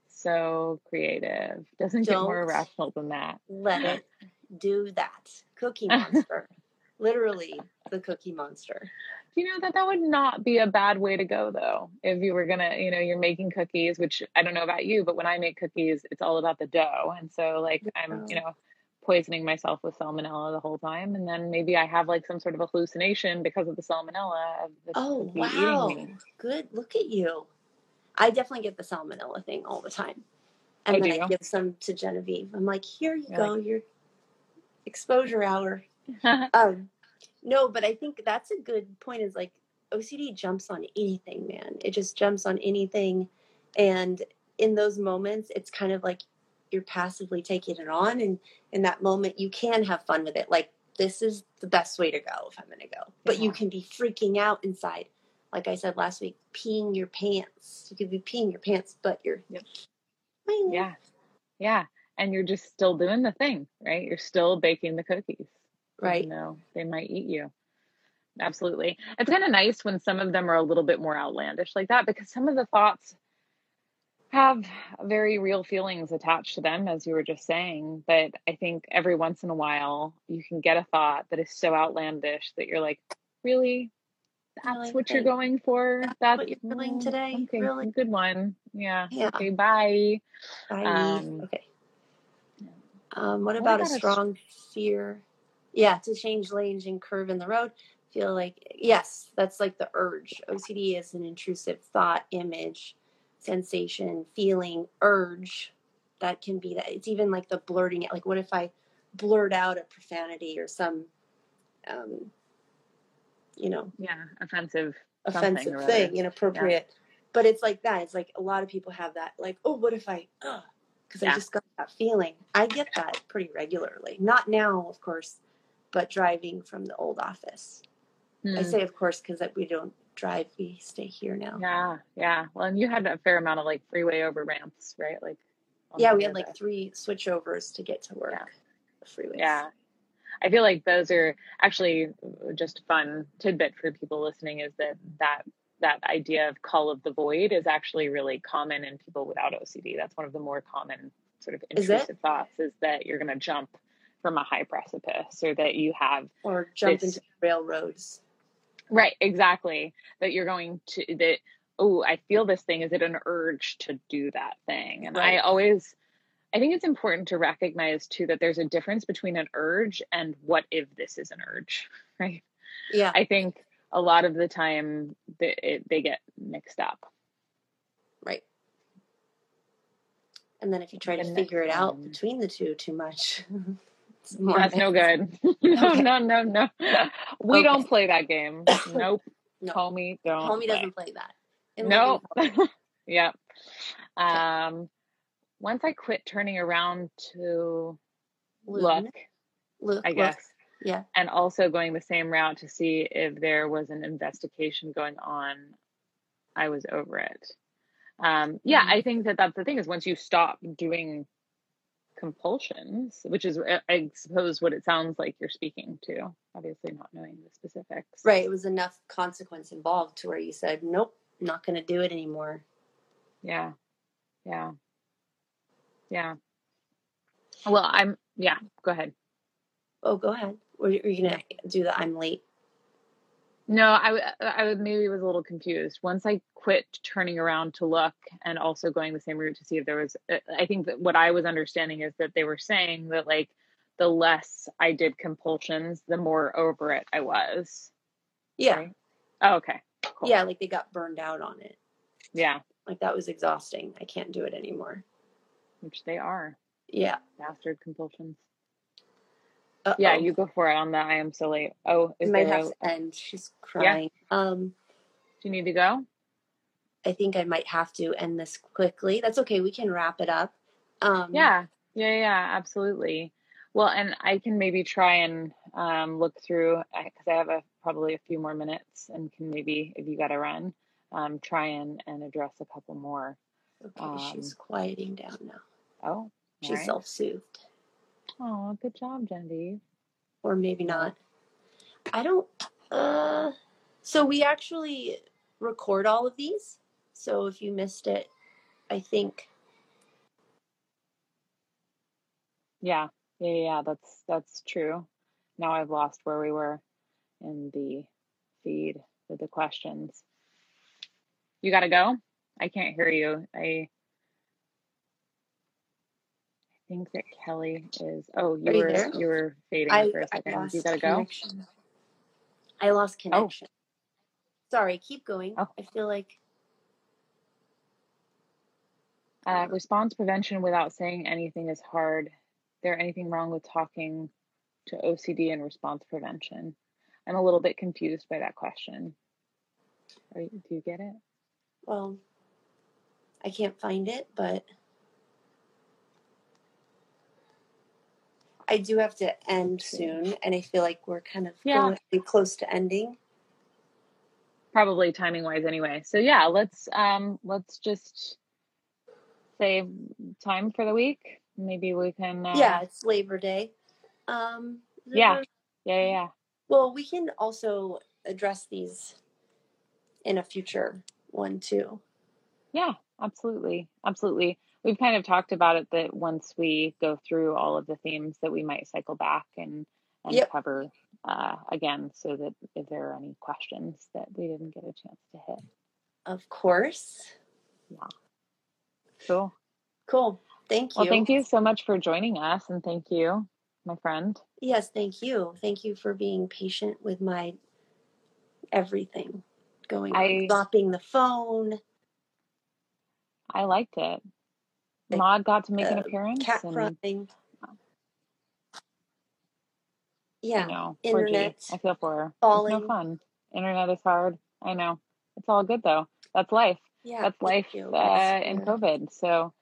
So creative. Doesn't get more Don't. irrational than that. Let it do that. Cookie [laughs] monster. literally the cookie monster. You know that that would not be a bad way to go though. If you were gonna, you know, you're making cookies, which I don't know about you, but when I make cookies, it's all about the dough, and so like I'm, you know, poisoning myself with salmonella the whole time, and then maybe I have like some sort of a hallucination because of the salmonella of the Oh, wow. Good. Look at you. I definitely get the salmonella thing all the time. And Oh, then do I give some to Genevieve. I'm like, here you You're go, your exposure hour. [laughs] Um, no, but I think that's a good point. Is like OCD jumps on anything, man. It just jumps on anything, and in those moments, it's kind of like you're passively taking it on, and in that moment, you can have fun with it. Like this is the best way to go if I'm going to go, but you can be freaking out inside. Like I said last week, peeing your pants. You could be peeing your pants, but you're Yep. Wing. yeah, yeah, and you're just still doing the thing, right? You're still baking the cookies. right. though they might eat you. Absolutely. It's kind of nice when some of them are a little bit more outlandish like that because some of the thoughts have very real feelings attached to them, as you were just saying. But I think every once in a while you can get a thought that is so outlandish that you're like, really? That's Really? what you're going for? That's That's what you're feeling mm, today? Okay, Really? good one. Yeah. Yeah. Okay, bye. I Um, okay. Um, what what about a about a strong fear? Yeah, to change lanes and curve in the road. Feel like yes, that's like the urge. OCD is an intrusive thought, image, sensation, feeling, urge. That can be that. It's even like the blurting it. Like, what if I blurt out a profanity or some, um, you know, Yeah, offensive. offensive thing, inappropriate. But it's like that. It's like a lot of people have that. Like, oh, what if I? Because I Yeah. just got that feeling. I get that pretty regularly. Not now, of course, but driving from the old office. I Hmm. say, of course, because we don't drive. We stay here now. Yeah, yeah. Well, and you had a fair amount of like freeway over ramps, right? Like, Yeah, we had like three switchovers to get to work. Yeah. freeways. Yeah. I feel like those are actually just fun tidbit for people listening is that that that idea of call of the void is actually really common in people without OCD. That's one of the more common sort of Is intrusive thoughts is that you're going to jump from a high precipice or that you have Or jump This- into railroads. Right exactly. That you're going to that oh I feel this thing. Is it an urge to do that thing? And I always I think it's important to recognize too that there's a difference between an urge and what if this is an urge [laughs] right? Yeah. I think a lot of the time they, it, they get mixed up. Right. And then if you try to figure it out between the two too much, [laughs] it's more That's no good. [laughs] [laughs] no, Okay. no, no, no. We Okay. don't play that game. [coughs] Nope. No. Homie, don't. Homie play. doesn't play that. In No. living color. yeah. Um, once I quit turning around to Loon. look, Look, I look. guess, Yeah. and also going the same route to see if there was an investigation going on, I was over it. Um, yeah, Mhm. I think that that's the thing is once you stop doing compulsions, which is, I suppose, what it sounds like you're speaking to, obviously not knowing the specifics. Right. It was enough consequence involved to where you said, nope, not going to do it anymore. Yeah. Yeah. Yeah. Well, I'm, yeah, go ahead. Oh, go ahead. Were you, were you going to do the I'm late? No, I, would- maybe was a little confused. Once I quit turning around to look and also going the same route to see if there was, uh, I think that what I was understanding is that they were saying that like the less I did compulsions, the more over it I was. Yeah. Right? Oh, okay. Cool. Yeah. Like they got burned out on it. Yeah. Like that was exhausting. I can't do it anymore. Which they are Yeah. bastard compulsions. Uh-oh. Yeah. You go for it on the I am so late. Oh, is might there a, to end. She's crying. Um, do you need to go? I think I might have to end this quickly. That's okay. We can wrap it up. Um, Yeah, yeah, yeah, absolutely. Well, and I can maybe try and um, look through because I have a probably a few more minutes, and can maybe if you got to run, um, try and and address a couple more. Okay. she's Um, quieting down now. Oh, She's self soothed. Oh, good job, Genevieve. or maybe not. I don't. Uh, so we actually record all of these. So if you missed it, I think Yeah, yeah, yeah. That's that's true. Now I've lost where we were in the feed with the questions. You got to go. I can't hear you. I. I think that Kelley is. Oh, you were there? you were fading I, for a second. You gotta go. connection. I lost connection. Oh. Sorry, keep going. Oh. I feel like Uh, response prevention without saying anything is hard. There anything wrong with talking to OCD and response prevention? I'm a little bit confused by that question. Are you, do you get it? well, I can't find it, but I do have to end soon, and I feel like we're kind of Yeah. close to ending. Probably timing wise anyway. So yeah, let's um let's just save time for the week. Maybe we can uh, yeah, it's Labor Day. Um, Yeah. yeah, yeah, yeah. Well, we can also address these in a future one too. Yeah, absolutely. Absolutely. We've kind of talked about it that once we go through all of the themes that we might cycle back and and Yep. cover uh, again so that if there are any questions that we didn't get a chance to hit. Of course. Yeah cool. Cool. Thank you. Well, thank you so much for joining us and thank you, my friend. Yes, thank you. Thank you for being patient with my everything going I- on. Dropping the phone, I liked it. Thank- Maud got to make an uh, appearance. cat and, crying. You Yeah. know, poor G. internet I feel for her. It's falling. no fun. Internet is hard. I know. It's all good though. That's life. Yeah. That's life uh, in uh, COVID. So,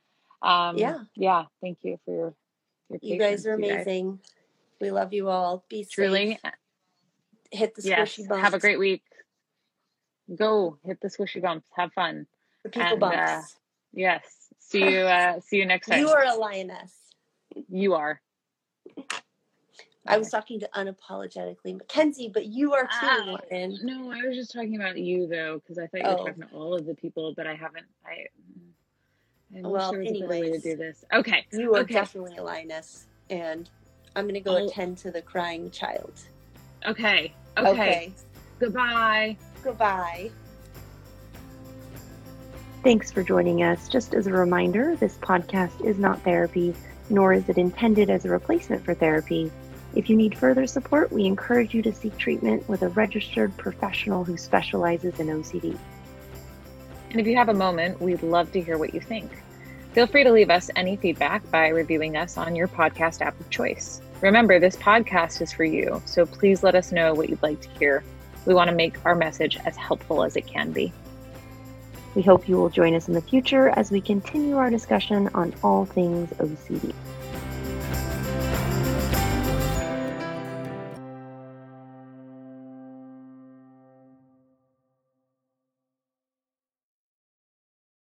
um, Yeah. yeah. Thank you for your your You guys are you guys. amazing. We love you all. Be Truly, safe. Hit the yes. squishy bumps. Have a great week. Go hit the squishy bumps. Have fun. the people and, bumps. uh, Yes. See you. Uh, see you next time. you are a lioness. You are. I was talking to unapologetically Mackenzie, but you are too, Lauren. No, I was just talking about you though, because I thought you were Oh. talking to all of the people, but I haven't. I. I Well, there was a better way to do this. Okay. You are okay. definitely a lioness, and I'm gonna go Oh. attend to the crying child. Okay. Okay. Goodbye. Goodbye. Thanks for joining us. Just as a reminder, this podcast is not therapy, nor is it intended as a replacement for therapy. If you need further support, we encourage you to seek treatment with a registered professional who specializes in OCD. And if you have a moment, we'd love to hear what you think. Feel free to leave us any feedback by reviewing us on your podcast app of choice. Remember, this podcast is for you, so please let us know what you'd like to hear. We want to make our message as helpful as it can be. We hope you will join us in the future as we continue our discussion on all things OCD.